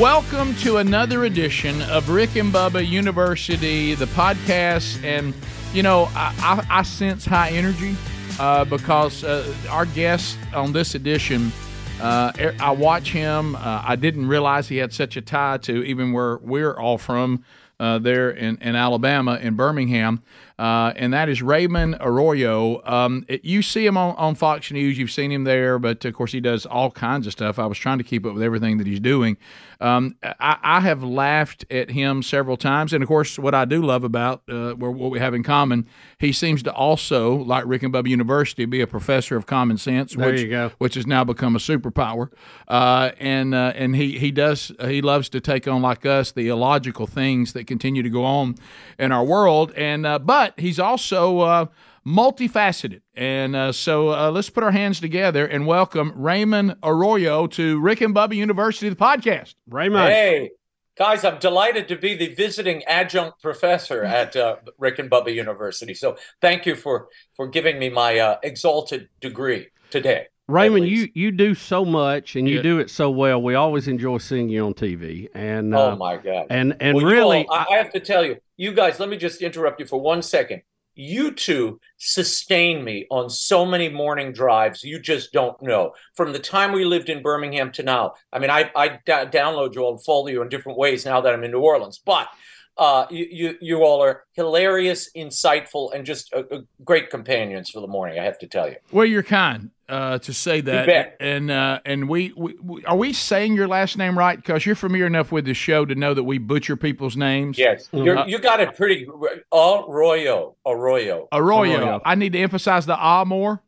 Welcome to another edition of Rick and Bubba University, the podcast. And, you know, I, I, I sense high energy uh, because uh, our guest on this edition, uh, I watch him. Uh, I didn't realize he had such a tie to even where we're all from uh, there in, in Alabama, in Birmingham uh, and that is Raymond Arroyo. Um, it, you see him on, on Fox News, you've seen him there, but of course he does all kinds of stuff. I was trying to keep up with everything that he's doing. Um, I, I, have laughed at him several times, and of course, what I do love about uh, what we have in common, he seems to also, like Rick and Bubba University, be a professor of common sense, there which you go. which has now become a superpower. Uh, and uh, and he he does he loves to take on like us the illogical things that continue to go on in our world. And uh, but he's also uh, multifaceted. And uh, so uh, let's put our hands together and welcome Raymond Arroyo to Rick and Bubba University, the podcast. Raymond. Hey, guys, I'm delighted to be the visiting adjunct professor at uh, Rick and Bubba University. So thank you for for giving me my uh, exalted degree today. Raymond, you you do so much and you yeah. do it so well. We always enjoy seeing you on TV. And oh uh, my god! And and well, really, all, I, I have to tell you, you guys. Let me just interrupt you for one second. You two sustain me on so many morning drives. You just don't know. From the time we lived in Birmingham to now, I mean, I I download you all and follow you in different ways now that I'm in New Orleans, but uh, you, you, you all are hilarious, insightful, and just uh, uh, great companions for the morning. I have to tell you. Well, you're kind uh, to say that, and uh, and we, we, we, are we saying your last name right? Because you're familiar enough with the show to know that we butcher people's names. Yes, mm-hmm. you got it pretty. Arroyo, Arroyo, Arroyo. Arroyo. I need to emphasize the ah more.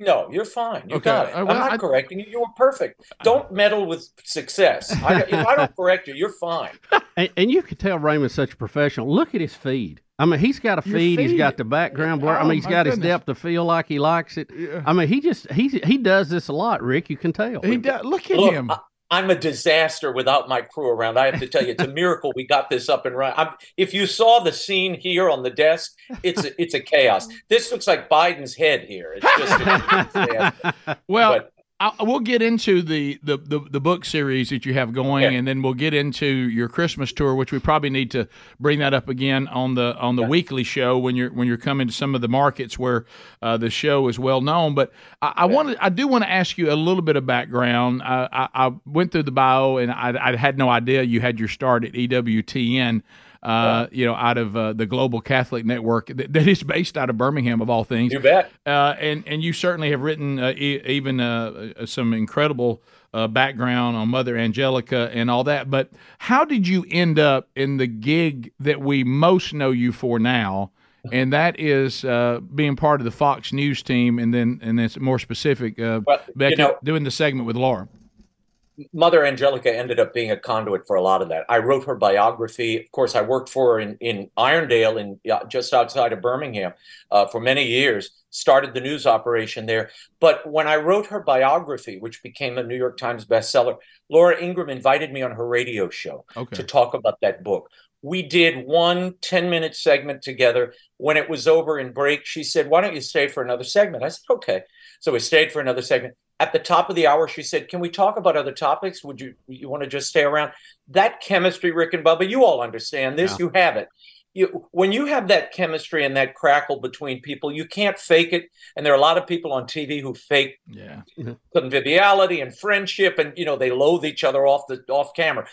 No, you're fine. You okay. got it. Uh, well, I'm not I, correcting you. You were perfect. Don't meddle with success. I, if I don't correct you, you're fine. And, and, you can tell Raymond's such a professional. Look at his feed. I mean, he's got a feed. feed. He's got the background blur. Oh, I mean, oh he's got goodness. his depth of feel like he likes it. Yeah. I mean, he just he he does this a lot, Rick. You can tell. He does. Look at Look, him. I, I'm a disaster without my crew around. I have to tell you, it's a miracle we got this up and running. if you saw the scene here on the desk, it's a, it's a chaos. This looks like Biden's head here. It's just it's well. But, I, we'll get into the, the, the, the, book series that you have going, yeah. and then we'll get into your Christmas tour, which we probably need to bring that up again on the on the yeah. weekly show when you're when you're coming to some of the markets where uh, the show is well known. But I, I yeah. wanted I do want to ask you a little bit of background. I, I, I went through the bio, and I, I had no idea you had your start at EWTN uh, you know, out of uh, the Global Catholic Network that, that is based out of Birmingham, of all things. You bet. Uh, and and you certainly have written uh, e- even uh, uh, some incredible background on Mother Angelica and all that. But how did you end up in the gig that we most know you for now? and that is uh, being part of the Fox News team, and then and then more specific, uh, well, Becky, you know, doing the segment with Laura. Mother Angelica ended up being a conduit for a lot of that. I wrote her biography. Of course, I worked for her in, in Irondale, in just outside of Birmingham, uh, for many years. Started the news operation there. But when I wrote her biography, which became a New York Times bestseller, Laura Ingraham invited me on her radio show okay. to talk about that book. We did one 10 minute segment together. When it was over in break, she said, Why don't you stay for another segment? I said, Okay. So we stayed for another segment at the top of the hour, she said, "Can we talk about other topics? Would you you want to just stay around?" That chemistry, Rick and Bubba, you all understand this. Yeah. You have it. You, when you have that chemistry and that crackle between people, you can't fake it. And there are a lot of people on TV who fake yeah. conviviality and friendship, and you know they loathe each other off the off camera.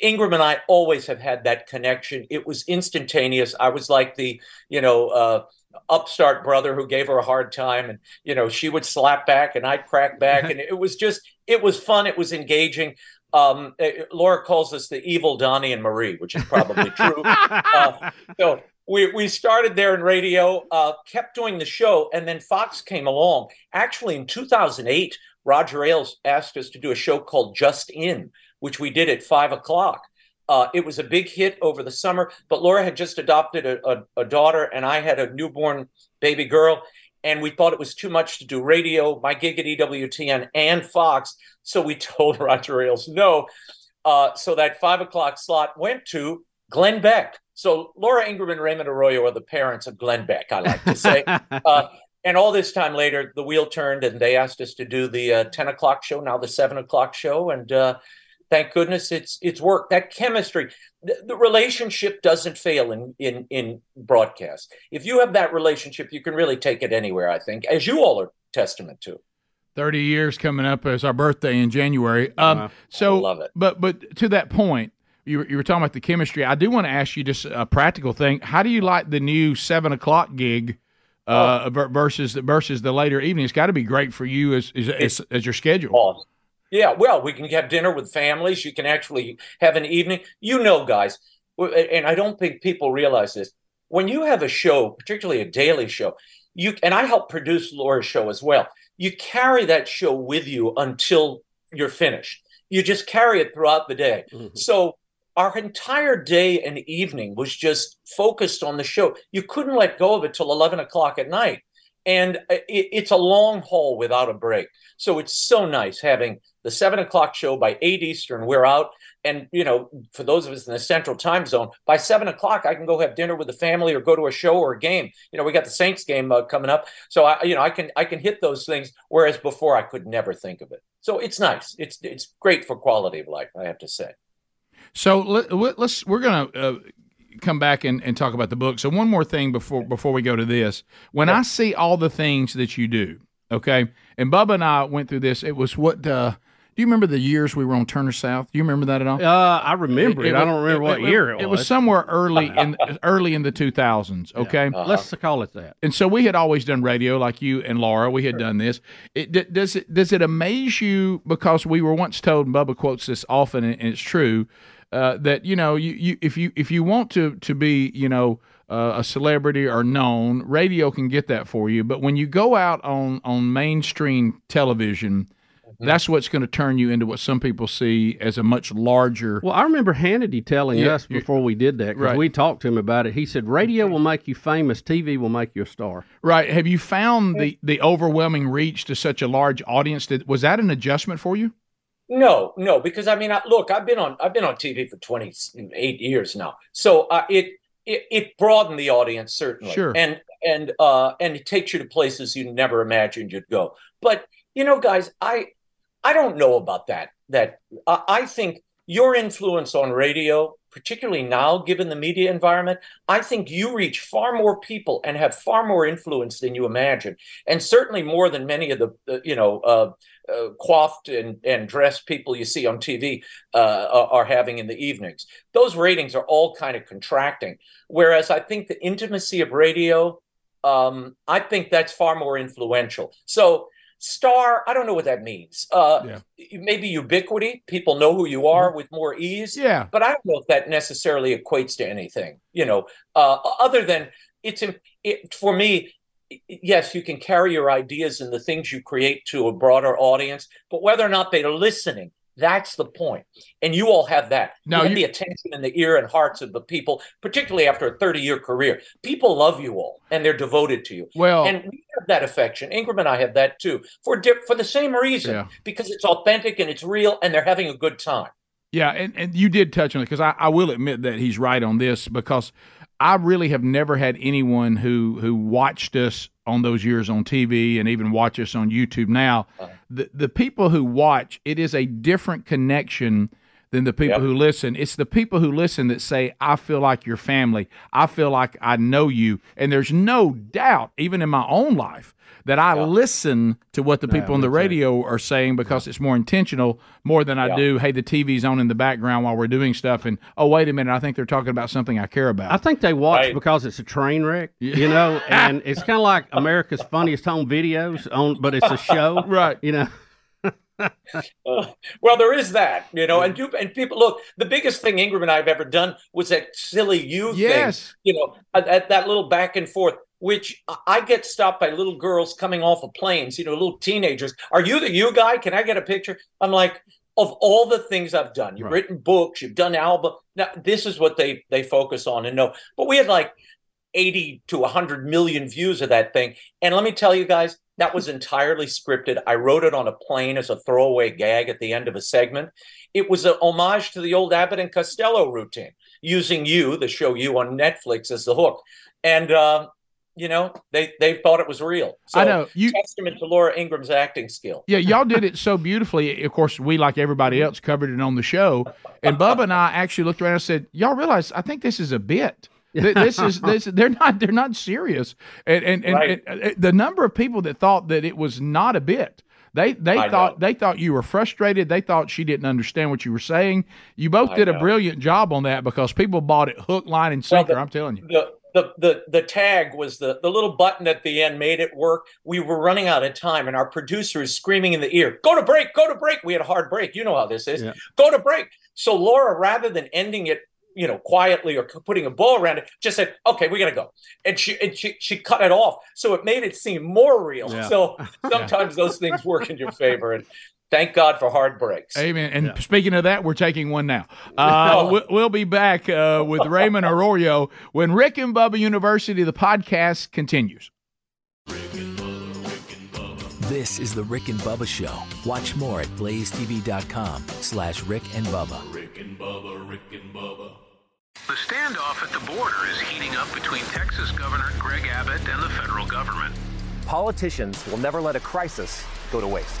Ingraham and I always have had that connection. It was instantaneous. I was like the, you know, uh, upstart brother who gave her a hard time and you know she would slap back and i'd crack back and it was just it was fun it was engaging um, uh, Laura calls us the evil Donnie and Marie, which is probably true. uh, so we we started there in radio, uh, kept doing the show, and then Fox came along. Actually, in 2008, Roger Ailes asked us to do a show called Just In, which we did at five o'clock. Uh, it was a big hit over the summer, but Laura had just adopted a, a, a, daughter, and I had a newborn baby girl, and we thought it was too much to do radio, my gig at EWTN, and Fox. So we told Roger Ailes no. Uh, so that five o'clock slot went to Glenn Beck. So Laura Ingraham and Raymond Arroyo are the parents of Glenn Beck, I like to say. uh, and all this time later, the wheel turned, and they asked us to do the uh, ten o'clock show, now the seven o'clock show, and uh, thank goodness it's it's worked. That chemistry, the, the, relationship doesn't fail in in in broadcast. If you have that relationship, you can really take it anywhere. I think, as you all are testament to. 30 years coming up as our birthday in January. Um, so, love it. But but to that point, you were, you were talking about the chemistry. I do want to ask you just a practical thing. How do you like the new seven o'clock gig uh, oh. versus versus the later evening? It's got to be great for you as as, as, as your schedule. Awesome. Yeah, well, we can have dinner with families. You can actually have an evening. You know, guys, and I don't think people realize this. When you have a show, particularly a daily show, you and I help produce Laura's show as well. You carry that show with you until you're finished. You just carry it throughout the day. Mm-hmm. So our entire day and evening was just focused on the show. You couldn't let go of it till 11 o'clock at night. And it, it's a long haul without a break. So it's so nice having the seven o'clock show by eight Eastern. We're out. And, you know, for those of us in the central time zone, by seven o'clock, I can go have dinner with the family or go to a show or a game. You know, we got the Saints game uh, coming up. So, I, you know, I can, I can hit those things. Whereas before I could never think of it. So it's nice. It's, it's great for quality of life, I have to say. So let, us we're gonna uh, come back and, and talk about the book. So one more thing before before we go to this, when yeah. I see all the things that you do, okay, and Bubba and I went through this. It was what. Uh, do you remember the years we were on Turner South? Do you remember that at all? Uh, I remember it. it, it I don't remember it, what year it was. It was somewhere early in early in the 2000s. Okay, yeah. uh-huh. let's call it that. And so we had always done radio, like you and Laura. We had sure. done this. It, does it does it amaze you because we were once told, and Bubba quotes this often, and it's true uh, that you know you, you if you if you want to to be you know uh, a celebrity or known, radio can get that for you. But when you go out on on mainstream television. That's what's going to turn you into what some people see as a much larger. Well, I remember Hannity telling yeah, us before we did that because right. we talked to him about it. He said, "Radio will make you famous. TV will make you a star." Right? Have you found the the overwhelming reach to such a large audience? That was that an adjustment for you? No, no, because I mean, I, look, I've been on I've been on TV for twenty eight years now, so uh, it, it it broadened the audience certainly, sure, and and uh, and it takes you to places you never imagined you'd go. But you know, guys, I I don't know about that. That uh, I think your influence on radio particularly now, given the media environment, I think you reach far more people and have far more influence than you imagine, and certainly more than many of the, you know uh, uh, coiffed and, and dressed people you see on TV uh, are having in the evenings. Those ratings are all kind of contracting, whereas I think the intimacy of radio, um, I think that's far more influential. So star i don't know what that means uh yeah. maybe ubiquity people know who you are mm-hmm. with more ease yeah but i don't know if that necessarily equates to anything you know uh other than it's it, for me yes you can carry your ideas and the things you create to a broader audience but whether or not they're listening that's the point. And you all have that. Now you you, the attention and the ear and hearts of the people, particularly after a 30 year career. People love you all and they're devoted to you. Well, and we have that affection. Ingraham and I have that too for for the same reason yeah. because it's authentic and it's real and they're having a good time. Yeah, and, and you did touch on it because I, I will admit that he's right on this because I really have never had anyone who who watched us on those years on TV and even watch us on YouTube now. Uh-huh. The the people who watch, it is a different connection than the people yep. who listen. It's the people who listen that say, I feel like your family. I feel like I know you. And there's no doubt, even in my own life, that I yeah. listen to what the people yeah, on the radio are saying because it's more intentional more than I yeah. do. Hey, the TV's on in the background while we're doing stuff, and oh wait a minute, I think they're talking about something I care about. I think they watch right. because it's a train wreck, you know, and it's kind of like America's Funniest Home Videos on, but it's a show, right? You know. well, there is that, you know, and do, and people look. The biggest thing Ingraham and I have ever done was that silly you yes. thing, you know, at, at that little back and forth which I get stopped by little girls coming off of planes, you know, little teenagers. Are you the you guy? Can I get a picture? I'm like, of all the things I've done, you've right. written books, you've done album. Now this is what they they focus on and know. But we had like 80 to 100 million views of that thing. And let me tell you guys, that was entirely scripted. I wrote it on a plane as a throwaway gag at the end of a segment. It was an homage to the old Abbott and Costello routine, using you, the show you on Netflix, as the hook. And uh, you know they they thought it was real so i know you testament to laura ingraham's acting skill yeah y'all did it so beautifully of course we like everybody else covered it on the show and bubba and i actually looked around and said y'all realize i think this is a bit this is this they're not they're not serious and and, and, right. and, and the number of people that thought that it was not a bit they they I thought know. they thought you were frustrated. They thought she didn't understand what you were saying. You both I did know. a brilliant job on that because people bought it hook, line, and sinker. Well, the, I'm telling you. The, the the the tag was the the little button at the end made it work. We were running out of time, and our producer is screaming in the ear, "Go to break! Go to break!" We had a hard break. You know how this is. Yeah. Go to break. So Laura, rather than ending it, you know, quietly or putting a bow around it, just said, "Okay, we got to go," and she and she she cut it off. So it made it seem more real. Yeah. So sometimes those things work in your favor, and Thank God for hard breaks. Amen. And yeah. speaking of that, we're taking one now. Uh, we'll be back uh, with Raymond Arroyo when Rick and Bubba University, the podcast, continues. This is the Rick and Bubba Show. Watch more at blazetv.com slash Rick and Bubba. Rick and Bubba, Rick and Bubba. The standoff at the border is heating up between Texas Governor Greg Abbott and the federal government. Politicians will never let a crisis go to waste.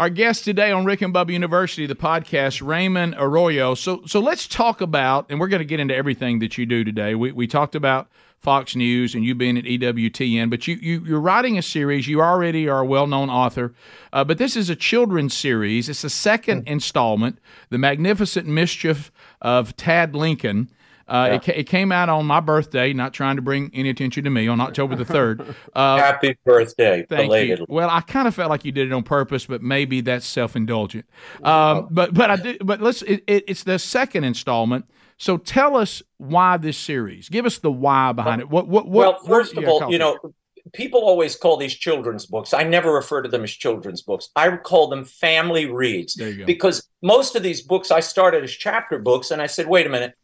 Our guest today on Rick and Bubba University, the podcast, Raymond Arroyo. So, so let's talk about, and we're going to get into everything that you do today. We, we talked about Fox News and you being at EWTN, but you, you you're writing a series. You already are a well-known author, uh, but this is a children's series. It's the second mm. installment, "The Magnificent Mischief of Tad Lincoln." Uh, yeah. it, it, came out on my birthday, not trying to bring any attention to me, on October the 3rd. Uh, Happy birthday. Thank belated. you. Well, I kind of felt like you did it on purpose, but maybe that's self indulgent. Um, but but I did, but let's, it, it, it's the second installment. So tell us why this series. Give us the why behind it. What, what, what well, first what, of all, you know, people always call these children's books. I never refer to them as children's books. I call them family reads because most of these books I started as chapter books, and I said, wait a minute,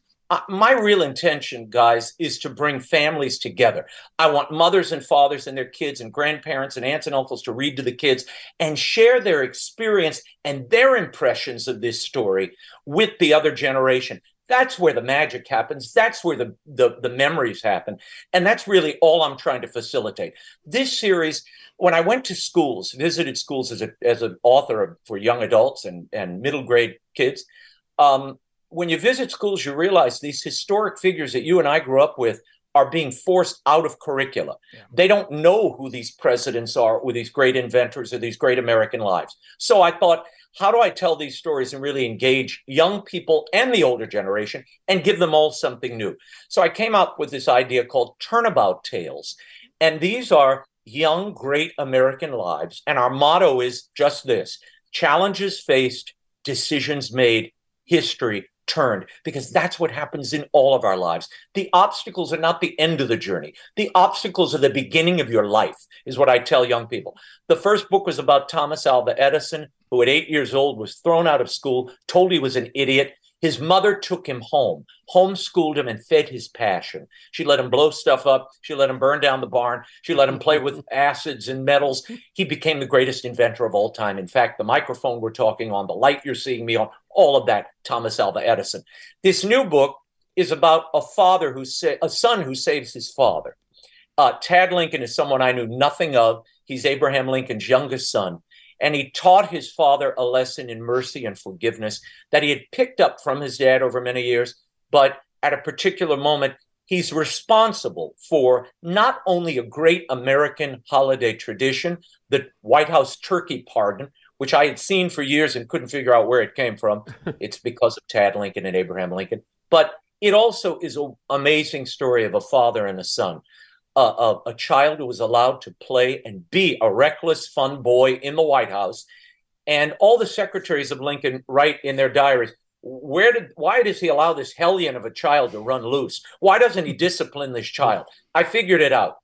my real intention, guys, is to bring families together. I want mothers and fathers and their kids and grandparents and aunts and uncles to read to the kids and share their experience and their impressions of this story with the other generation. That's where the magic happens. That's where the, the, the memories happen. And that's really all I'm trying to facilitate. This series, when I went to schools, visited schools as, a, as an author for young adults and, and middle grade kids, um, when you visit schools, you realize these historic figures that you and I grew up with are being forced out of curricula. Yeah. They don't know who these presidents are, or these great inventors, or these great American lives. So I thought, how do I tell these stories and really engage young people and the older generation and give them all something new? So I came up with this idea called Turnabout Tales. And these are young, great American lives. And our motto is just this challenges faced, decisions made, history turned because that's what happens in all of our lives. The obstacles are not the end of the journey. The obstacles are the beginning of your life, is what I tell young people. The first book was about Thomas Alva Edison, who at eight years old was thrown out of school, told he was an idiot. His mother took him home, homeschooled him, and fed his passion. She let him blow stuff up. She let him burn down the barn. She let him play with acids and metals. He became the greatest inventor of all time. In fact, the microphone we're talking on, the light you're seeing me on, all of that, Thomas Alva Edison. This new book is about a father who sa- a son who saves his father. Uh, Tad Lincoln is someone I knew nothing of. He's Abraham Lincoln's youngest son and he taught his father a lesson in mercy and forgiveness that he had picked up from his dad over many years. But at a particular moment, he's responsible for not only a great American holiday tradition, the White House turkey pardon, which I had seen for years and couldn't figure out where it came from. it's because of Tad Lincoln and Abraham Lincoln. But it also is an amazing story of a father and a son a, a, child who was allowed to play and be a reckless, fun boy in the White House. And all the secretaries of Lincoln write in their diaries, where did why does he allow this hellion of a child to run loose? Why doesn't he discipline this child? I figured it out.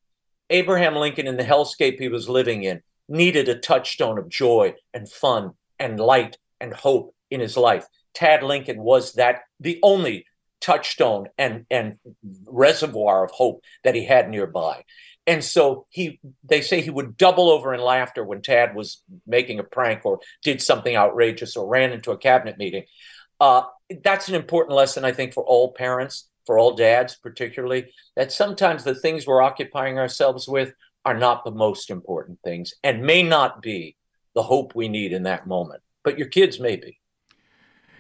Abraham Lincoln in the hellscape he was living in needed a touchstone of joy and fun and light and hope in his life. Tad Lincoln was that the only touchstone and and reservoir of hope that he had nearby. And so he they say he would double over in laughter when Tad was making a prank or did something outrageous or ran into a cabinet meeting. Uh, that's an important lesson, I think, for all parents, for all dads, particularly, that sometimes the things we're occupying ourselves with are not the most important things and may not be the hope we need in that moment. But your kids may be.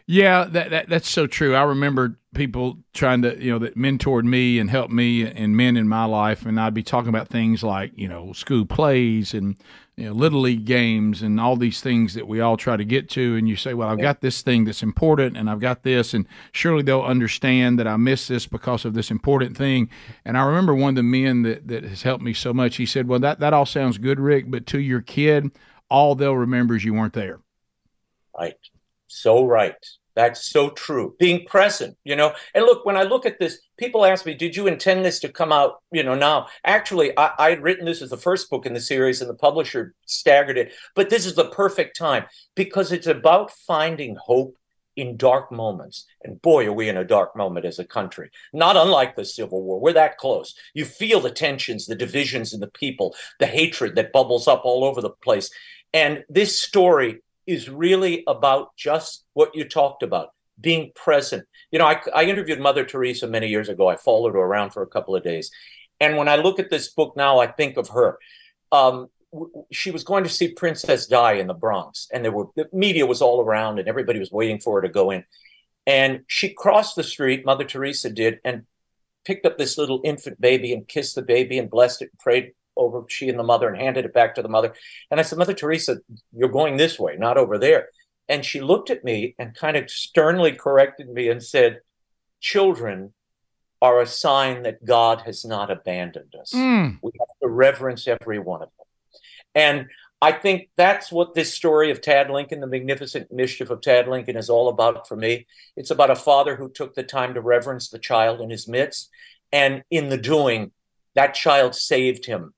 Yeah, that, that that's so true. I remember people trying to, you know, that mentored me and helped me and men in my life, and I'd be talking about things like, you know, school plays and you know, little league games and all these things that we all try to get to. And you say, well, I've got this thing that's important, and I've got this, and surely they'll understand that I miss this because of this important thing. And I remember one of the men that that has helped me so much. He said, well, that that all sounds good, Rick, but to your kid, all they'll remember is you weren't there. Right. So right. That's so true. Being present, you know. And look, when I look at this, people ask me, "Did you intend this to come out?" You know, now actually, I, I had written this as the first book in the series, and the publisher staggered it. But this is the perfect time because it's about finding hope in dark moments. And boy, are we in a dark moment as a country. Not unlike the Civil War. We're that close. You feel the tensions, the divisions in the people, the hatred that bubbles up all over the place. And this story is really about just what you talked about being present. You know, I, I, interviewed Mother Teresa many years ago. I followed her around for a couple of days. And when I look at this book now, I think of her. Um, w- she was going to see Princess Di in the Bronx, and there were the media was all around, and everybody was waiting for her to go in. And she crossed the street, Mother Teresa did, and picked up this little infant baby and kissed the baby and blessed it and prayed over she and the mother and handed it back to the mother. And I said, Mother Teresa, you're going this way, not over there. And she looked at me and kind of sternly corrected me and said, Children are a sign that God has not abandoned us. Mm. We have to reverence every one of them. And I think that's what this story of Tad Lincoln, the magnificent mischief of Tad Lincoln, is all about for me. It's about a father who took the time to reverence the child in his midst. And in the doing, that child saved him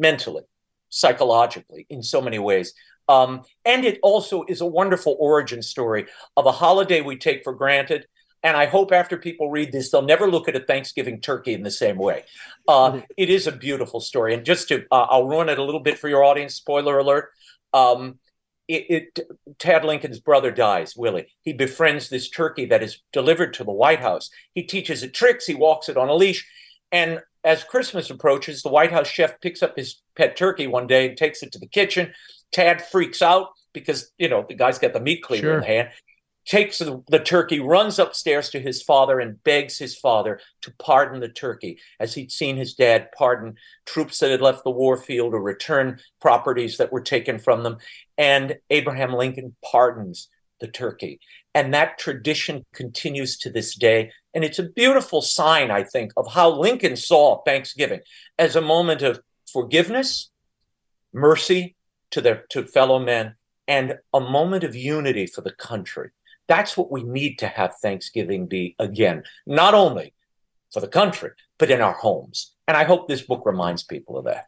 mentally, psychologically, in so many ways. Um, and it also is a wonderful origin story of a holiday we take for granted. And I hope after people read this, they'll never look at a Thanksgiving turkey in the same way. Uh, it is a beautiful story. And just to, uh, I'll ruin it a little bit for your audience. Spoiler alert. Um, it, it, Tad Lincoln's brother dies, Willie. He befriends this turkey that is delivered to the White House. He teaches it tricks. He walks it on a leash. And as Christmas approaches, the White House chef picks up his pet turkey one day and takes it to the kitchen. Tad freaks out because, you know, the guy's got the meat cleaver sure. in hand, takes the, the, turkey, runs upstairs to his father, and begs his father to pardon the turkey, as he'd seen his dad pardon troops that had left the war field or return properties that were taken from them. And Abraham Lincoln pardons the turkey. And that tradition continues to this day. And it's a beautiful sign, I think, of how Lincoln saw Thanksgiving as a moment of forgiveness, mercy to their to fellow men, and a moment of unity for the country. That's what we need to have Thanksgiving be again, not only for the country, but in our homes. And I hope this book reminds people of that.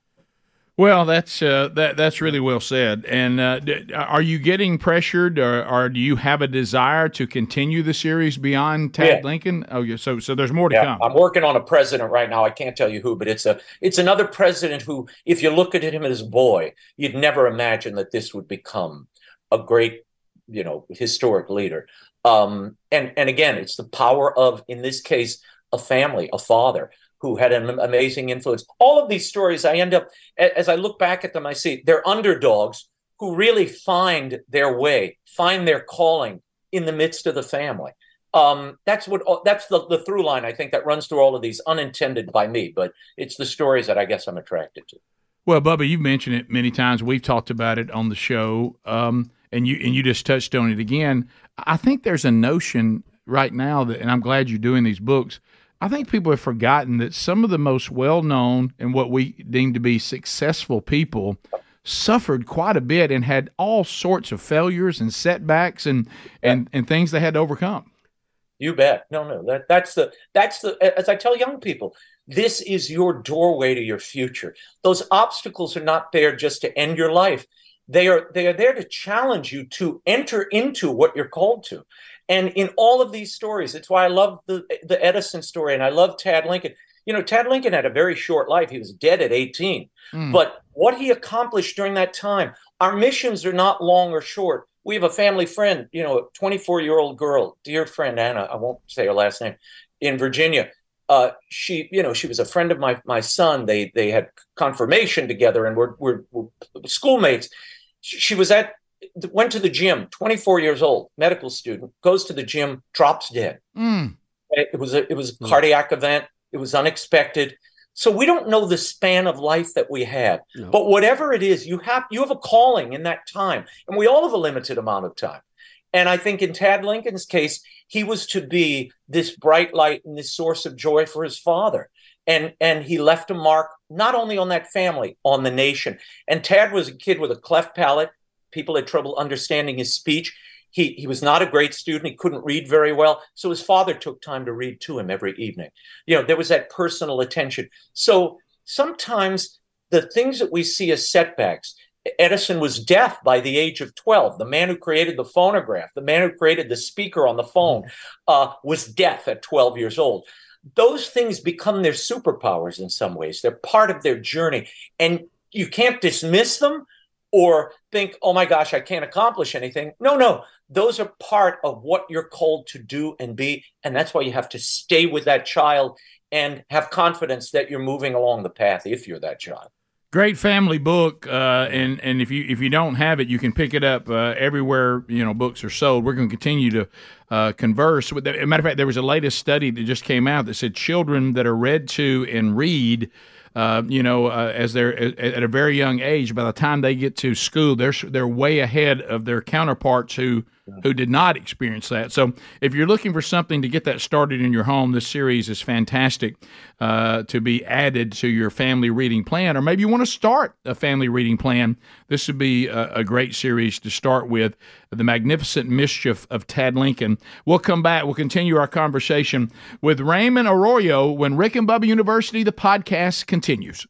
Well, that's uh, that that's really well said. And uh, are you getting pressured, or, or, do you have a desire to continue the series beyond Tad yeah. Lincoln? Oh, yeah. So so there's more to yeah, come. I'm working on a president right now. I can't tell you who, but it's a it's another president who, if you look at him as a boy, you'd never imagine that this would become a great, you know, historic leader. Um, and and again, it's the power of, in this case, a family, a father who had an amazing influence. All of these stories, I end up, as I look back at them, I see they're underdogs who really find their way, find their calling in the midst of the family. Um, that's what that's the, the through line I think that runs through all of these, unintended by me, but it's the stories that I guess I'm attracted to. Well, Bubba, you've mentioned it many times. We've talked about it on the show, um, and you and you just touched on it again. I think there's a notion right now that, and I'm glad you're doing these books I think people have forgotten that some of the most well known and what we deem to be successful people suffered quite a bit and had all sorts of failures and setbacks and, yeah. and, and things they had to overcome. You bet. No, no. That that's the that's the as I tell young people, this is your doorway to your future. Those obstacles are not there just to end your life. They are they are there to challenge you to enter into what you're called to. And in all of these stories, it's why I love the the Edison story and I love Tad Lincoln. You know, Tad Lincoln had a very short life. He was dead at 18. Mm. But what he accomplished during that time, our missions are not long or short. We have a family friend, you know, a 24 year old girl, dear friend Anna, I won't say her last name, in Virginia. Uh, she, you know, she was a friend of my my son. They they had confirmation together and were, were, were schoolmates. She, she was at went to the gym, 24 years old, medical student, goes to the gym, drops dead. Mm. It was a, it was a hmm. cardiac event. It was unexpected. So we don't know the span of life that we had. No. But whatever it is, you have you have a calling in that time. And we all have a limited amount of time. And I think in Tad Lincoln's case, he was to be this bright light and this source of joy for his father. And and he left a mark not only on that family, on the nation. And Tad was a kid with a cleft palate people had trouble understanding his speech. He, he was not a great student. He couldn't read very well. So his father took time to read to him every evening. You know, there was that personal attention. So sometimes the things that we see as setbacks, Edison was deaf by the age of 12. The man who created the phonograph, the man who created the speaker on the phone, uh, was deaf at 12 years old. Those things become their superpowers in some ways. They're part of their journey. And you can't dismiss them, or think, oh my gosh, I can't accomplish anything. No, no, those are part of what you're called to do and be. And that's why you have to stay with that child and have confidence that you're moving along the path if you're that child. Great family book, uh, and and if you if you don't have it, you can pick it up uh, everywhere you know books are sold. We're going to continue to uh, converse. With the, matter of fact, there was a latest study that just came out that said children that are read to and read uh, you know, uh, as they're at a very young age, by the time they get to school, they're they're way ahead of their counterparts who who did not experience that. So, if you're looking for something to get that started in your home, this series is fantastic uh, to be added to your family reading plan. Or maybe you want to start a family reading plan. This would be a, a great series to start with. The Magnificent Mischief of Tad Lincoln. We'll come back. We'll continue our conversation with Raymond Arroyo when Rick and Bubba University, the podcast, continues.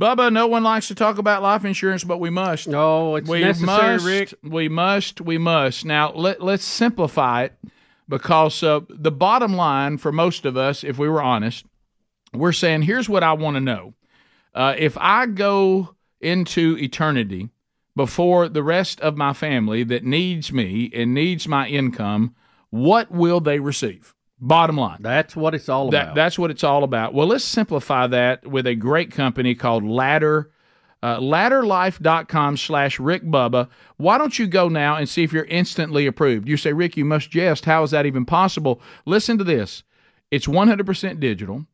Bubba, no one likes to talk about life insurance, but we must. No, it's we necessary, must, Rick. We must. We must. Now let let's simplify it, because uh, the bottom line for most of us, if we were honest, we're saying, here's what I want to know: uh, if I go into eternity before the rest of my family that needs me and needs my income, what will they receive? Bottom line. That's what it's all about. That, that's what it's all about. Well, let's simplify that with a great company called Ladder. Uh, ladderlife.com slash Rick Bubba. Why don't you go now and see if you're instantly approved? You say, Rick, you must jest. How is that even possible? Listen to this. It's 100% digital.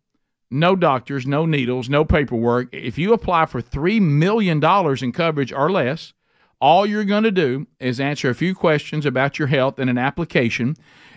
No doctors, no needles, no paperwork. If you apply for $3 million in coverage or less, all you're going to do is answer a few questions about your health in an application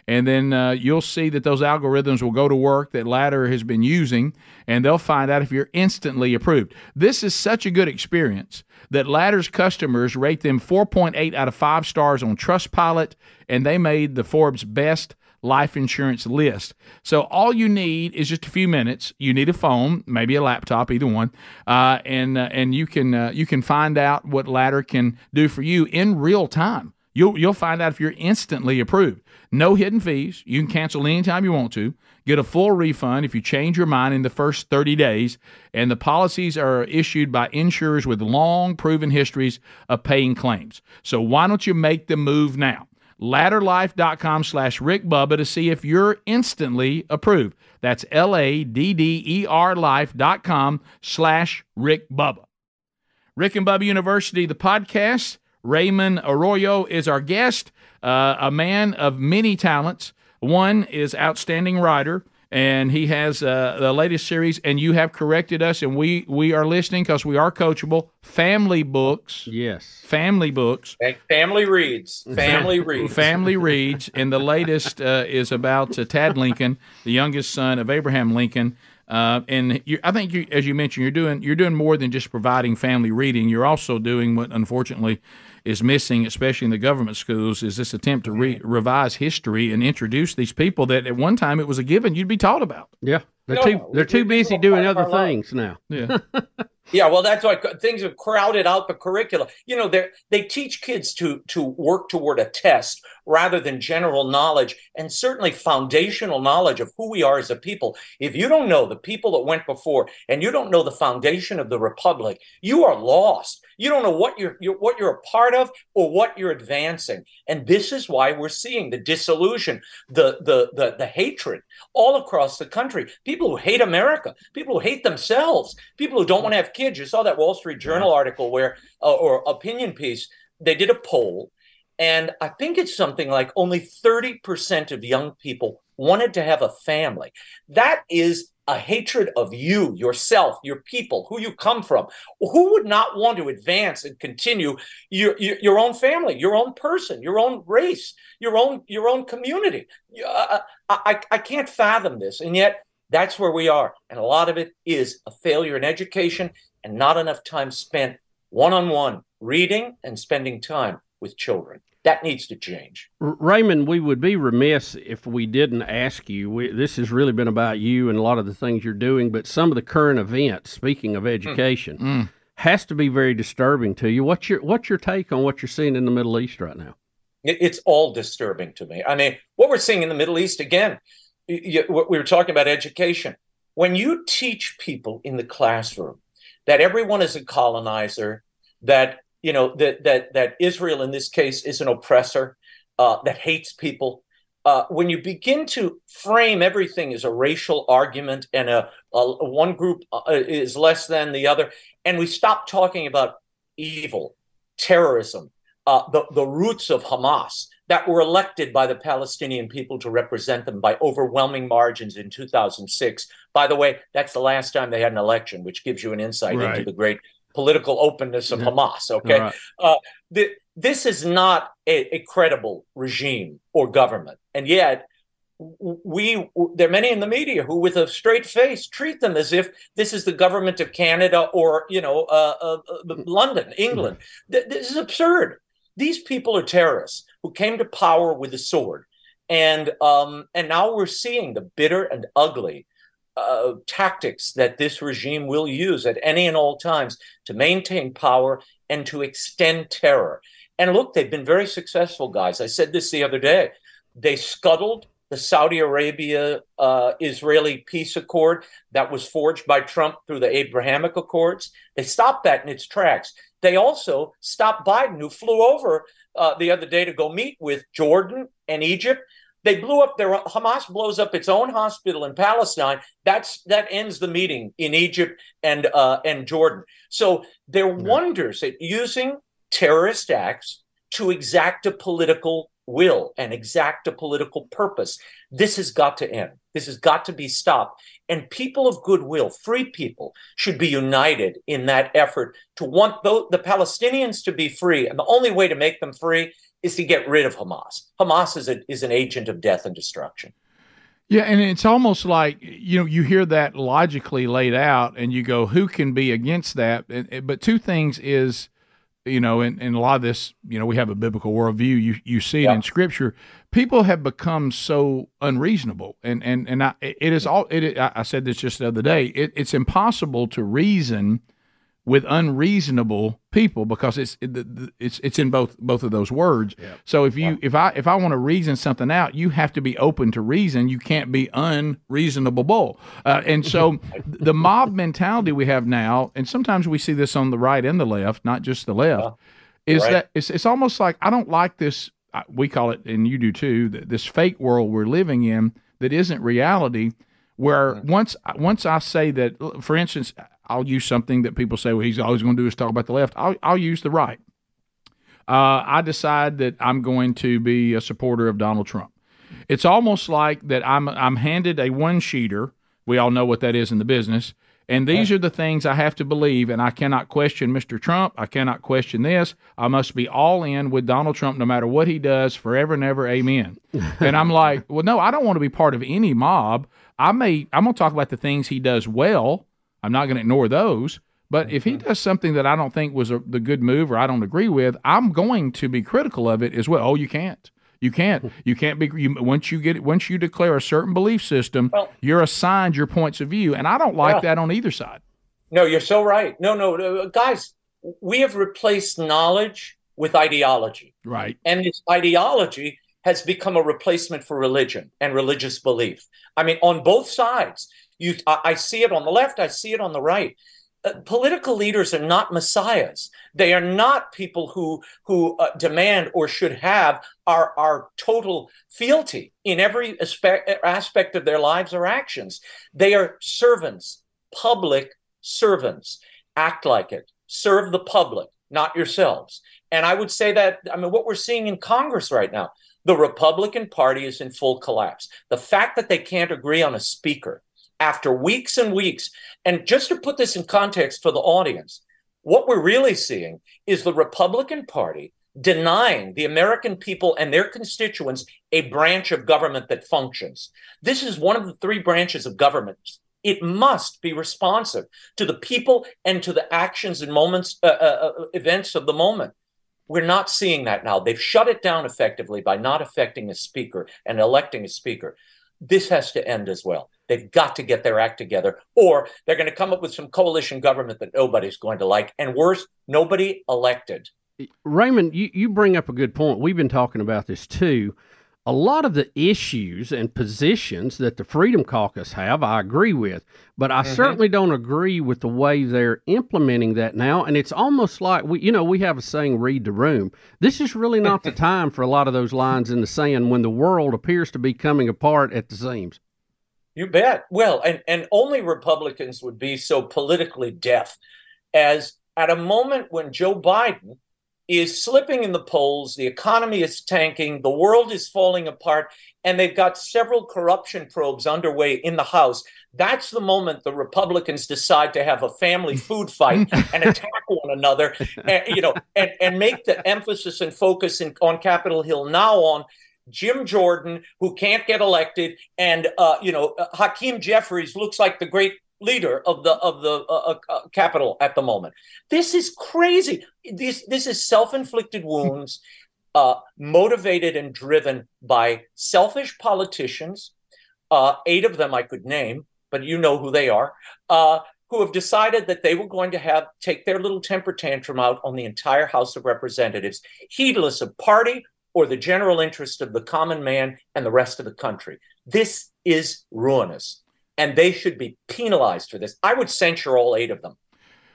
and then uh, you'll see that those algorithms will go to work that Ladder has been using, and they'll find out if you're instantly approved. This is such a good experience that Ladder's customers rate them 4.8 out of 5 stars on Trustpilot, and they made the Forbes Best life insurance list. So all you need is just a few minutes. You need a phone, maybe a laptop, either one, uh, and uh, and you can uh, you can find out what Ladder can do for you in real time. You'll you'll find out if you're instantly approved. No hidden fees. You can cancel anytime you want to. Get a full refund if you change your mind in the first 30 days. And the policies are issued by insurers with long proven histories of paying claims. So why don't you make the move now? ladderlife.com slash Rick Bubba to see if you're instantly approved. That's L-A-D-D-E-R life.com slash Rick Bubba. Rick and Bubba University, the podcast. Raymond Arroyo is our guest, uh, a man of many talents. One is outstanding writer and he has uh, the latest series. And you have corrected us, and we we are listening because we are coachable. Family books, yes, family books. Family reads, family reads, family reads. And the latest uh, is about uh, Tad Lincoln, the youngest son of Abraham Lincoln. Uh, and you, I think, you, as you mentioned, you're doing you're doing more than just providing family reading. You're also doing what, unfortunately, is missing, especially in the government schools, is this attempt to re- revise history and introduce these people that at one time it was a given you'd be taught about. Yeah, they're no, too they're too busy doing other things now. Yeah. yeah, well, that's why things have crowded out the curricula. You know, they they teach kids to to work toward a test rather than general knowledge and certainly foundational knowledge of who we are as a people. If you don't know the people that went before and you don't know the foundation of the republic, you are lost. You don't know what you're, you're, what you're a part of or what you're advancing. And this is why we're seeing the disillusion, the the the, the hatred all across the country. People who hate America, people who hate themselves, people who don't want to have kids. You saw that Wall Street Journal article where uh, or opinion piece. They did a poll and I think it's something like only 30% of young people wanted to have a family. That is a hatred of you, yourself, your people, who you come from. Who would not want to advance and continue your, your, your own family, your own person, your own race, your own your own community? Uh, I, I can't fathom this, and yet that's where we are. And a lot of it is a failure in education and not enough time spent one on one reading and spending time with children. That needs to change. Raymond, we would be remiss if we didn't ask you. We, this has really been about you and a lot of the things you're doing, but some of the current events, speaking of education, mm. has to be very disturbing to you. What's your what's your take on what you're seeing in the Middle East right now? It's all disturbing to me. I mean, what we're seeing in the Middle East again, we were talking about education. When you teach people in the classroom that everyone is a colonizer, that you know that that that Israel in this case is an oppressor uh, that hates people. Uh, when you begin to frame everything as a racial argument and a, a one group uh, is less than the other, and we stop talking about evil, terrorism, uh, the the roots of Hamas that were elected by the Palestinian people to represent them by overwhelming margins in 2006. By the way, that's the last time they had an election, which gives you an insight right. into the great political openness of Hamas. Okay, right. uh, the, this is not a, a, credible regime or government, and yet we there are many in the media who, with a straight face, treat them as if this is the government of Canada or you know uh, uh, uh London, England. This is absurd. These people are terrorists who came to power with a sword, and um, and now we're seeing the bitter and ugly uh, tactics that this regime will use at any and all times to maintain power and to extend terror. And look, they've been very successful, guys. I said this the other day. They scuttled the Saudi Arabia uh, Israeli peace accord that was forged by Trump through the Abrahamic Accords. They stopped that in its tracks. They also stopped Biden, who flew over uh, the other day to go meet with Jordan and Egypt they blew up their Hamas blows up its own hospital in Palestine. That's that ends the meeting in Egypt and uh, and Jordan. So they're yeah. wonders at using terrorist acts to exact a political will and exact a political purpose. This has got to end. This has got to be stopped. And people of goodwill, free people, should be united in that effort to want the, the Palestinians to be free. And the only way to make them free is to get rid of Hamas. Hamas is, a, is an agent of death and destruction. Yeah, and it's almost like you know you hear that logically laid out, and you go, "Who can be against that?" But two things is you know, and, and a lot of this, you know, we have a biblical worldview. You you see it in Scripture. People have become so unreasonable, and and and I, it is all. It I said this just the other day. It, it's impossible to reason with unreasonable people because it's it's it's in both both of those words. So if you if I if I want to reason something out, you have to be open to reason. You can't be unreasonable. Uh, and so the mob mentality we have now, and sometimes we see this on the right and the left, not just the left, is Right. that it's it's almost like I don't like this. uh, We call it, and you do too. th- This fake world we're living in that isn't reality. Where once once I say that, for instance, I'll use something that people say, well, he's always going to do is talk about the left. I'll, I'll use the right. Uh, I decide that I'm going to be a supporter of Donald Trump. It's almost like that I'm I'm handed a one sheeter. We all know what that is in the business. And these are the things I have to believe, and I cannot question Mr. Trump. I cannot question this. I must be all in with Donald Trump no matter what he does, forever and ever. Amen. and I'm like, well, no, I don't want to be part of any mob. I may, I'm going to talk about the things he does well. I'm not going to ignore those. But if he mm-hmm. does something that I don't think was a, the good move or I don't agree with, I'm going to be critical of it as well. Oh, you can't. You can't. Hmm. You can't be. You, once you get once you declare a certain belief system, you're assigned your points of view, and I don't like Yeah. that on either side. No, you're so right. No, no, no, uh, guys, we have replaced knowledge with ideology. Right. And this ideology has become a replacement for religion and religious belief. I mean, on both sides. You, I, I see it on the left. I see it on the right. Uh, political leaders are not messiahs. They are not people who who uh, demand or should have our our total fealty in every aspect aspect of their lives or actions. They are servants, public servants. Act like it. Serve the public, not yourselves. And I would say that I mean what we're seeing in Congress right now, the Republican Party is in full collapse. The fact that they can't agree on a speaker after weeks and weeks, and just to put this in context for the audience, what we're really seeing is the Republican Party denying the American people and their constituents a branch of government that functions. This is one of the three branches of government. It must be responsive to the people and to the actions and moments, uh, uh, uh, events of the moment. We're not seeing that now. They've shut it down effectively by not affecting a speaker and electing a speaker. This has to end as well. They've got to get their act together, or they're going to come up with some coalition government that nobody's going to like. And worse, nobody elected. Raymond, you, you bring up a good point. We've been talking about this too. A lot of the issues and positions that the Freedom Caucus have, I agree with, but I Mhm. certainly don't agree with the way they're implementing that now. And it's almost like we, you know, we have a saying, "Read the room." This is really not the time for a lot of those lines in the sand when the world appears to be coming apart at the seams. You bet. Well, and, and only Republicans would be so politically deaf as at a moment when Joe Biden is slipping in the polls, the economy is tanking, the world is falling apart, and they've got several corruption probes underway in the House. That's the moment the Republicans decide to have a family food fight and attack one another, and, you know, and, and make the emphasis and focus in, on Capitol Hill now on Jim Jordan, who can't get elected, and uh, you know uh, Hakeem Jeffries looks like the great leader of the of the uh, uh, uh, Capitol at the moment. This is crazy. This this is self-inflicted wounds, uh, motivated and driven by selfish politicians. Uh, eight of them I could name, but you know who they are. Uh, who have decided that they were going to have take their little temper tantrum out on the entire House of Representatives, heedless of party or the general interest of the common man and the rest of the country. This is ruinous, and they should be penalized for this. I would censure all eight of them.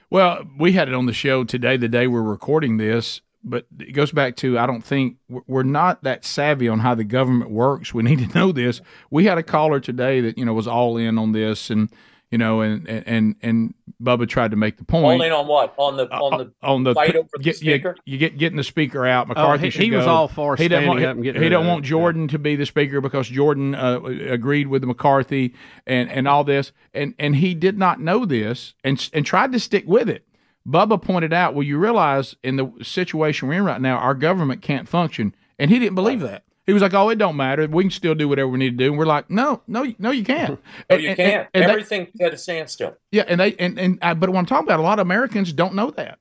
Well, we had it on the show today, the day we're recording this, but it goes back to I don't think we're not that savvy on how the government works. We need to know this. We had a caller today that you know was all in on this, and you know, and and and Bubba tried to make the point All in on what? On the on the on the fight over get- you- speaker? You, get getting the speaker out. McCarthy he- should he was all for he doesn't standing want, up and getting He don't want it. Jordan to be the speaker because Jordan uh, agreed with McCarthy and and all this, and and he did not know this and and tried to stick with it. Bubba pointed out, well, you realize in the situation we're in right now, our government can't function, and he didn't believe that. He was like, "Oh, it don't matter. We can still do whatever we need to do." And we're like, "No, no, no, you can't. No, you and- can't. and they- Everything at a standstill. yeah, and they and and I, but what I'm talking about, a lot of Americans don't know that.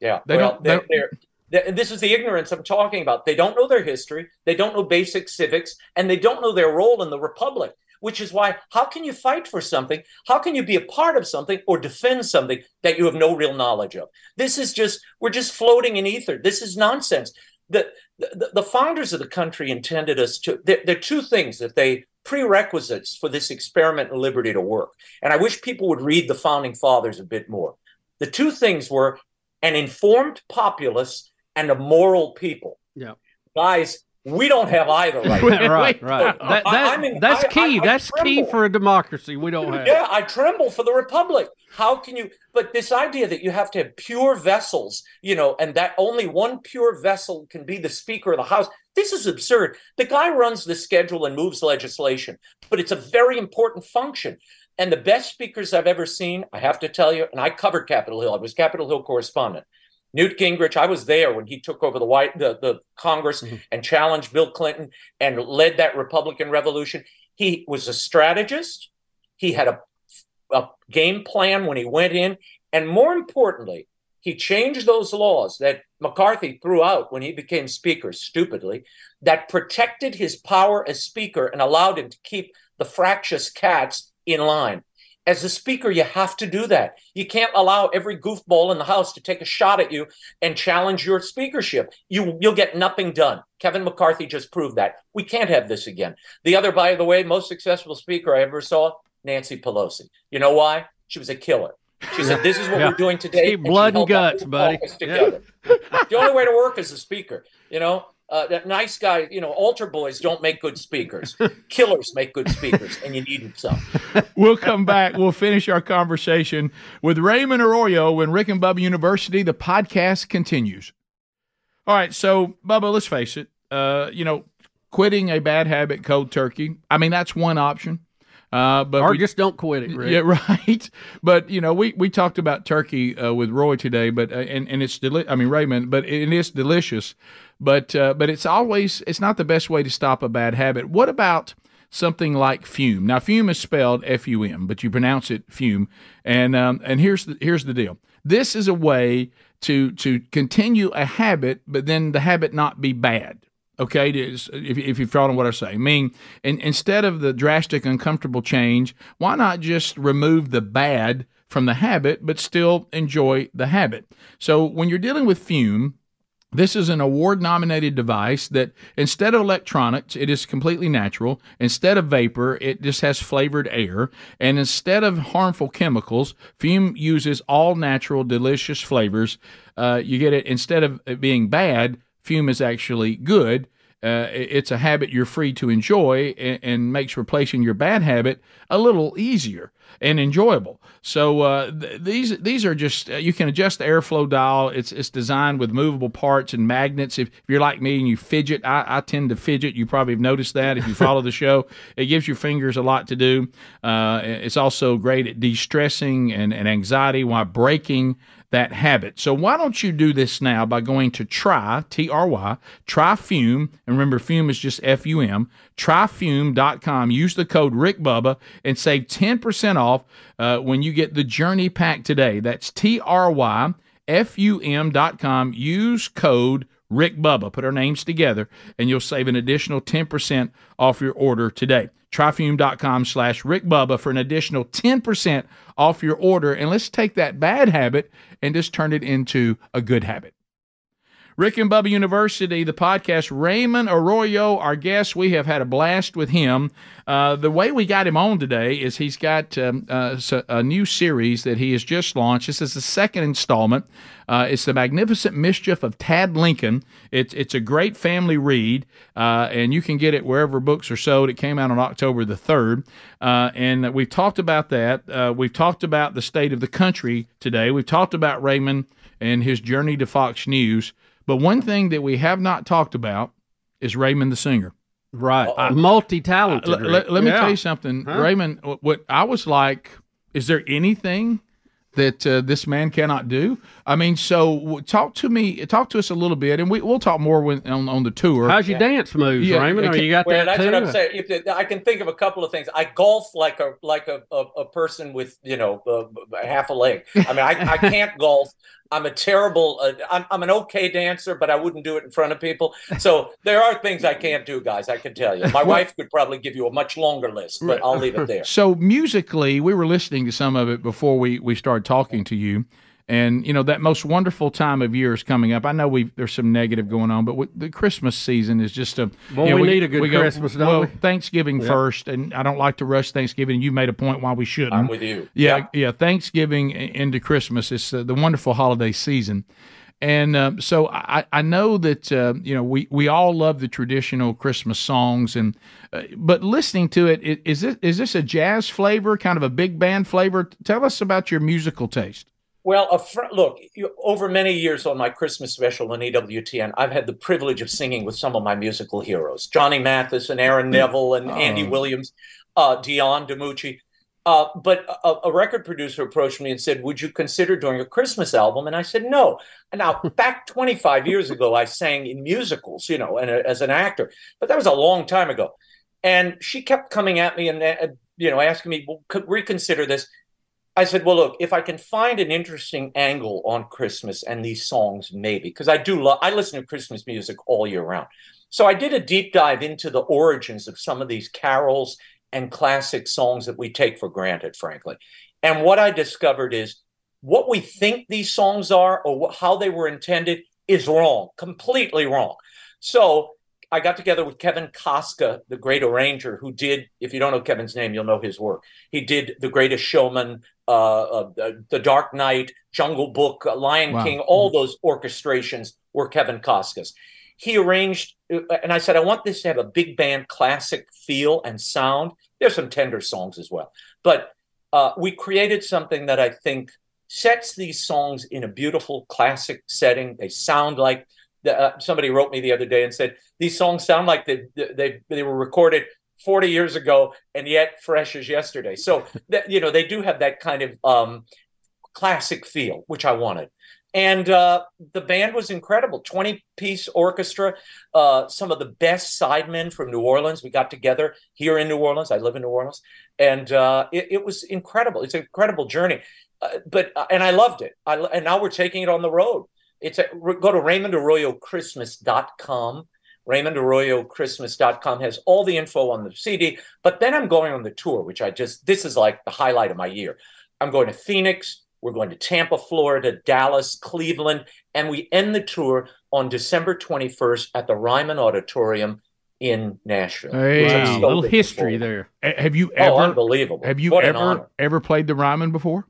Yeah. They well, don't- they- they're, this is the ignorance I'm talking about. They don't know their history, they don't know basic civics, and they don't know their role in the republic. Which is why, how can you fight for something? How can you be a part of something or defend something that you have no real knowledge of? This is just, we're just floating in ether. This is nonsense. The, the, the founders of the country intended us to, there, there are two things that they, prerequisites for this experiment in liberty to work. And I wish people would read the founding fathers a bit more. The two things were an informed populace and a moral people. Yeah. Guys, we don't have either right now. right, right. That, that- I mean, that's I- key. I- I that's key for a democracy. We don't have. Yeah, I tremble for the republic. How can you? But this idea that you have to have pure vessels, you know, and that only one pure vessel can be the Speaker of the House. This is absurd. The guy runs the schedule and moves legislation, but it's a very important function. And the best speakers I've ever seen, I have to tell you, and I covered Capitol Hill. I was Capitol Hill correspondent. Newt Gingrich, I was there when he took over the White the, the Congress mm-hmm. and challenged Bill Clinton and led that Republican revolution. He was a strategist. He had a, a game plan when he went in, and more importantly, he changed those laws that McCarthy threw out when he became speaker stupidly that protected his power as speaker and allowed him to keep the fractious cats in line. As a speaker, you have to do that. You can't allow every goofball in the house to take a shot at you and challenge your speakership. You you'll get nothing done. Kevin McCarthy just proved that. We can't have this again. The other, by the way, most successful speaker I ever saw, Nancy Pelosi. You know why? She was a killer. She said, "This is what Yeah. we're doing today." And she blood and that guts, buddy. Together. the only way to work is a speaker. You know, uh, that nice guy. You know, altar boys don't make good speakers. Killers make good speakers, and you need some. we'll come back. We'll finish our conversation with Raymond Arroyo when Rick and Bubba University, the podcast continues. All right, so Bubba, let's face it. Uh, you know, quitting a bad habit cold turkey. I mean, that's one option. Uh, but Or we- just don't quit it, Rick. yeah, right. But you know, we, we talked about turkey uh, with Roy today, but uh, and and it's deli- I mean Raymond, but it is delicious. But uh, but it's always it's not the best way to stop a bad habit. What about something like Füm? Now, Füm is spelled F U M, but you pronounce it fume. And um, and here's the here's the deal. This is a way to to continue a habit, but then the habit not be bad. Okay, if, if you follow what I say, I mean, in, instead of the drastic, uncomfortable change, why not just remove the bad from the habit, but still enjoy the habit? So when you're dealing with Füm, this is an award nominated device that instead of electronics, it is completely natural. Instead of vapor, it just has flavored air. And instead of harmful chemicals, Füm uses all natural, delicious flavors. Uh, you get it, instead of it being bad, Füm is actually good. Uh, it's a habit you're free to enjoy and, and makes replacing your bad habit a little easier and enjoyable. So uh, th- these these are just uh, you can adjust the airflow dial. It's it's designed with movable parts and magnets. If, if you're like me and you fidget, I, I tend to fidget. You probably have noticed that if you follow the show. It gives your fingers a lot to do. Uh, it's also great at de-stressing and, and anxiety while breaking that habit. So why don't you do this now by going to try, T R Y, try Füm, and remember Füm is just F U M, tryfum.com. Use the code RickBubba and save 10% off uh, when you get the Journey Pack today. That's T R Y F U M.com. Use code Rick Bubba. Put our names together, and you'll save an additional 10% off your order today. Tryfum.com slash Rick Bubba for an additional 10% off your order. And let's take that bad habit and just turn it into a good habit. Rick and Bubba University, the podcast. Raymond Arroyo, our guest. We have had a blast with him. Uh, the way we got him on today is he's got um, uh, a new series that he has just launched. This is the second installment. Uh, it's the Magnificent Mischief of Tad Lincoln. It's it's a great family read, uh, and you can get it wherever books are sold. It came out on October the third, uh, and we've talked about that. Uh, we've talked about the state of the country today. We've talked about Raymond and his journey to Fox News. But one thing that we have not talked about is Raymond the singer. Right. Multi talented. L- l- let me tell you something, Huh? Raymond. wh- What I was like, is there anything that uh, this man cannot do? I mean, so w- talk to me, talk to us a little bit, and we, we'll talk more when, on, on the tour. How's your dance moves, Yeah, Raymond? I you got Well, that that's too? what I'm saying. If I can think of a couple of things. I golf like a like a, a, a person with you know uh, half a leg. I mean, I, I can't golf. I'm a terrible. Uh, I'm I'm an okay dancer, but I wouldn't do it in front of people. So there are things I can't do, guys. I can tell you. My wife could probably give you a much longer list, but I'll leave it there. So musically, we were listening to some of it before we we started talking to you, and you know that most wonderful time of year is coming up. I know we there's some negative going on, but we, the Christmas season is just a. Well, you know, we need a good go- Christmas, don't well, we? Thanksgiving Yeah. first, and I don't like to rush Thanksgiving. You made a point why we shouldn't. I'm with you. Yeah, yeah. Thanksgiving into Christmas is uh, the wonderful holiday season, and uh, so I, I know that uh, you know we, we all love the traditional Christmas songs, and uh, but listening to it, i- is this is this a jazz flavor, kind of a big band flavor? Tell us about your musical taste. Well, a fr- look, you, over many years on my Christmas special on EWTN, I've had the privilege of singing with some of my musical heroes Johnny Mathis and Aaron Neville and Andy Oh. Williams, uh, Dion DiMucci. Uh, but a, a record producer approached me and said, Would you consider doing a Christmas album? And I said, No. Now, back 25 years ago, I sang in musicals, you know, and uh, as an actor, but that was a long time ago. And she kept coming at me and, uh, you know, asking me, well, could reconsider this. I said, well, look, if I can find an interesting angle on Christmas and these songs, maybe, because I do love, I listen to Christmas music all year round. So I did a deep dive into the origins of some of these carols and classic songs that we take for granted, frankly. And what I discovered is what we think these songs are or how they were intended is wrong, completely wrong. So I got together with Kevin Kaska, the great arranger, who did, if you don't know Kevin's name, you'll know his work. He did The Greatest Showman, uh, uh, The The Dark Knight, Jungle Book, uh, Lion Wow. King, all those orchestrations were Kevin Kaska's. He arranged, uh, and I said, I want this to have a big band classic feel and sound. There's some tender songs as well. But uh, we created something that I think sets these songs in a beautiful classic setting. They sound like uh, somebody wrote me the other day and said these songs sound like they they they were recorded 40 years ago and yet fresh as yesterday. So that you know they do have that kind of um, classic feel, which I wanted. And uh, the band was incredible 20 piece orchestra, uh, some of the best sidemen from New Orleans. We got together here in New Orleans. I live in New Orleans. And uh, it, it was incredible. It's an incredible journey. Uh, but and I loved it. I, and now we're taking it on the road. It's a, go to RaymondArroyoChristmas.com. RaymondArroyoChristmas.com has all the info on the CD. But then I'm going on the tour, which I just this is like the highlight of my year. I'm going to Phoenix. We're going to Tampa, Florida, Dallas, Cleveland, and we end the tour on December 21st at the Ryman Auditorium in Nashville. Hey. Wow, so little history forward to. there. A- Have you oh, ever? Oh, unbelievable! Have you What ever ever played the Ryman before?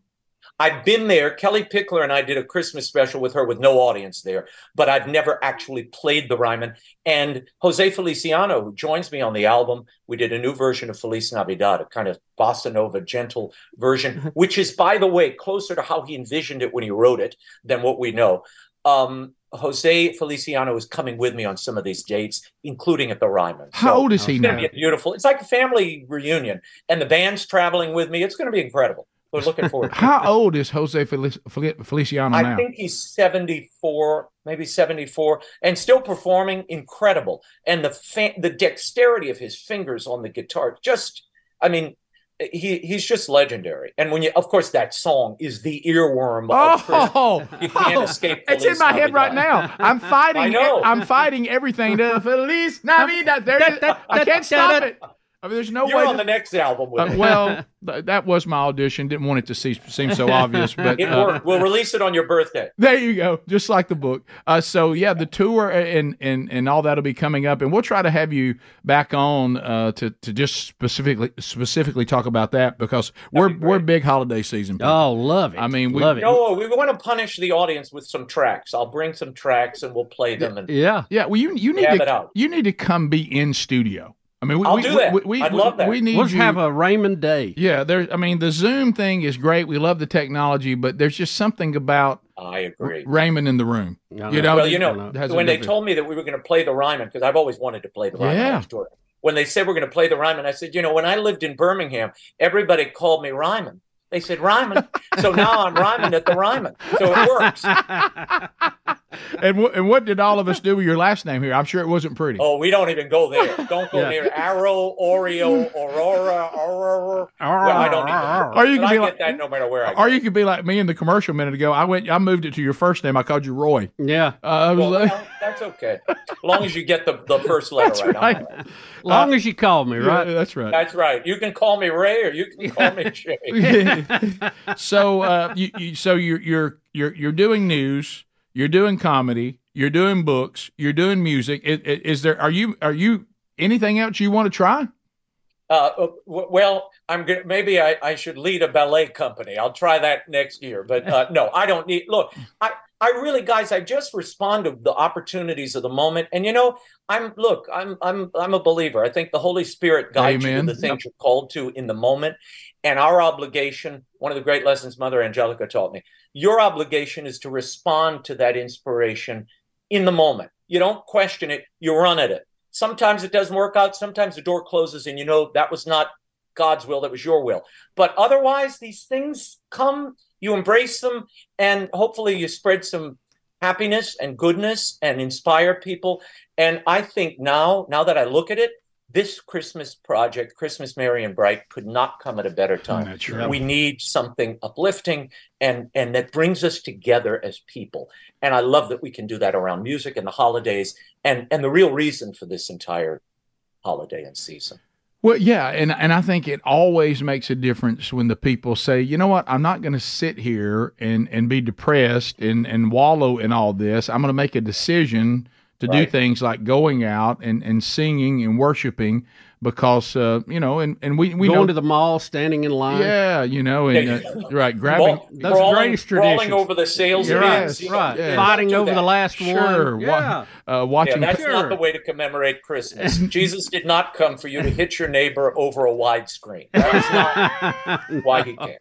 I've been there. Kellie Pickler and I did a Christmas special with her with no audience there, but I've never actually played the Ryman. And Jose Feliciano, who joins me on the album, we did a new version of Feliz Navidad, a kind of bossa nova, gentle version, which is, by the way, closer to how he envisioned it when he wrote it than what we know. Um, Jose Feliciano is coming with me on some of these dates, including at the Ryman. How old is he It's going now? to be beautiful. It's like a family reunion, and the band's traveling with me. It's going to be incredible. We're looking forward. to it. How old is Jose Felic- Fel- Feliciano I now? think he's 74, maybe 74, and still performing incredible. And the fa- the dexterity of his fingers on the guitar, just, I mean, he he's just legendary. And when you, of course, that song is the earworm of Oh, oh You can't oh, escape It's in Feliz my head right now. I'm fighting. I know. I'm fighting everything. To Feliz Navidad. There it is. I can't stop it. I mean, there's no You're way. on to- the next album with Uh, it. well, th- that was my audition. Didn't want it to see, seem so obvious, but it uh, worked. We'll release it on your birthday. there you go, just like the book. Uh, so yeah, the tour and and and all that'll be coming up, and we'll try to have you back on uh, to to just specifically specifically talk about that because we're we're big holiday season. people. Oh, love it. I mean, we, love it. No, we want to punish the audience with some tracks. I'll bring some tracks and we'll play them. And Yeah. Yeah, well, you you need Have it to out. you need to come be in studio. I mean, we, I'll we, do that. We, we, I'd we- love that. We need We'll just you- have a Raymond Day. Yeah, there. I mean, the Zoom thing is great. We love the technology, but there's just something about I agree. Raymond in the room. I You know. know, well, you it know, has a when they told me that we were going to play the Ryman, because I've always wanted to play the Ryman Yeah. next. When they said we're going to play the Ryman, I said, you know, when I lived in Birmingham, everybody called me Ryman. They said Ryman, so now I'm Ryman at the Ryman. So it works. and wh- and what did all of us do with your last name here? I'm sure it wasn't pretty. Oh, we don't even go there. Don't go Yeah. near Arrow, Oreo, Aurora, Aurora. Well, I don't Or you But could I be get like, that no matter where I go. or you could be like me in the commercial a minute ago. I went, I moved it to your first name. I called you Roy. Yeah, uh, I was Well, like, well, that's okay. As long as you get the, the first letter That's right. I'm right. all right. long as you call me, right? Yeah, that's right. That's right. You can call me Ray or you can call me Jay. so uh, you, you so you're you're you're you're doing news, you're doing comedy, you're doing books, you're doing music. Is, is there are you are you anything else you want to try? Uh, well, I'm gonna, maybe I, I should lead a ballet company. I'll try that next year. But uh, no, I don't need. Look, I I really, guys, I just respond to the opportunities of the moment. And you know, I'm look, I'm I'm I'm a believer. I think the Holy Spirit guides you to the things you're called to in the moment. And our obligation, one of the great lessons Mother Angelica taught me, your obligation is to respond to that inspiration in the moment. You don't question it, you run at it. Sometimes it doesn't work out, sometimes the door closes and you know that was not God's will, that was your will. But otherwise, these things come, you embrace them, and hopefully you spread some happiness and goodness and inspire people. And I think now, now that I look at it, this Christmas project, Christmas Merry and Bright, could not come at a better oh, time. Right. We need something uplifting and and that brings us together as people. And I love that we can do that around music and the holidays and and the real reason for this entire holiday and season. Well, yeah, and and I think it always makes a difference when the people say, you know what, I'm not going to sit here and and be depressed and and wallow in all this. I'm going to make a decision to do things like going out and and singing and worshiping because uh, you know, and and we we Going know to the mall, standing in line. yeah, you know, and uh, right, grabbing Brawl- those brawling, greatest brawling traditions. over the sales Yes, events, you right. Yeah. Fighting don't do over the last sure, one. wa- Yeah. uh, Yeah, watching that's Sure. not the way to commemorate Christmas. Jesus did not come for you to hit your neighbor over a widescreen. That is not why he came.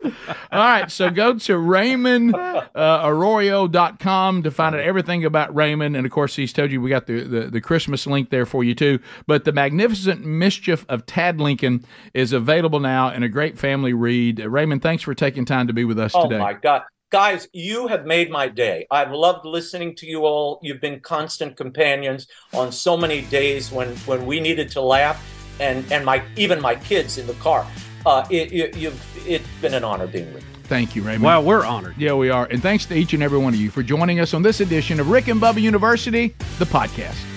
All right, so go to Raymond uh, Arroyo.com to find out everything about Raymond. And of course, he's told you we got the, the, the Christmas link there for you too. But The Magnificent Mischief of Tad Lincoln is available now and a great family read. Uh, Raymond, thanks for taking time to be with us Oh today. Oh, my God. Guys, you have made my day. I've loved listening to you all. You've been constant companions on so many days when, when we needed to laugh, and, and my even my kids in the car. Uh, it, it, you've, it's been an honor being with you. Thank you, Raymond. Well, we're honored. Yeah, we are. And thanks to each and every one of you for joining us on this edition of Rick and Bubba University, the podcast.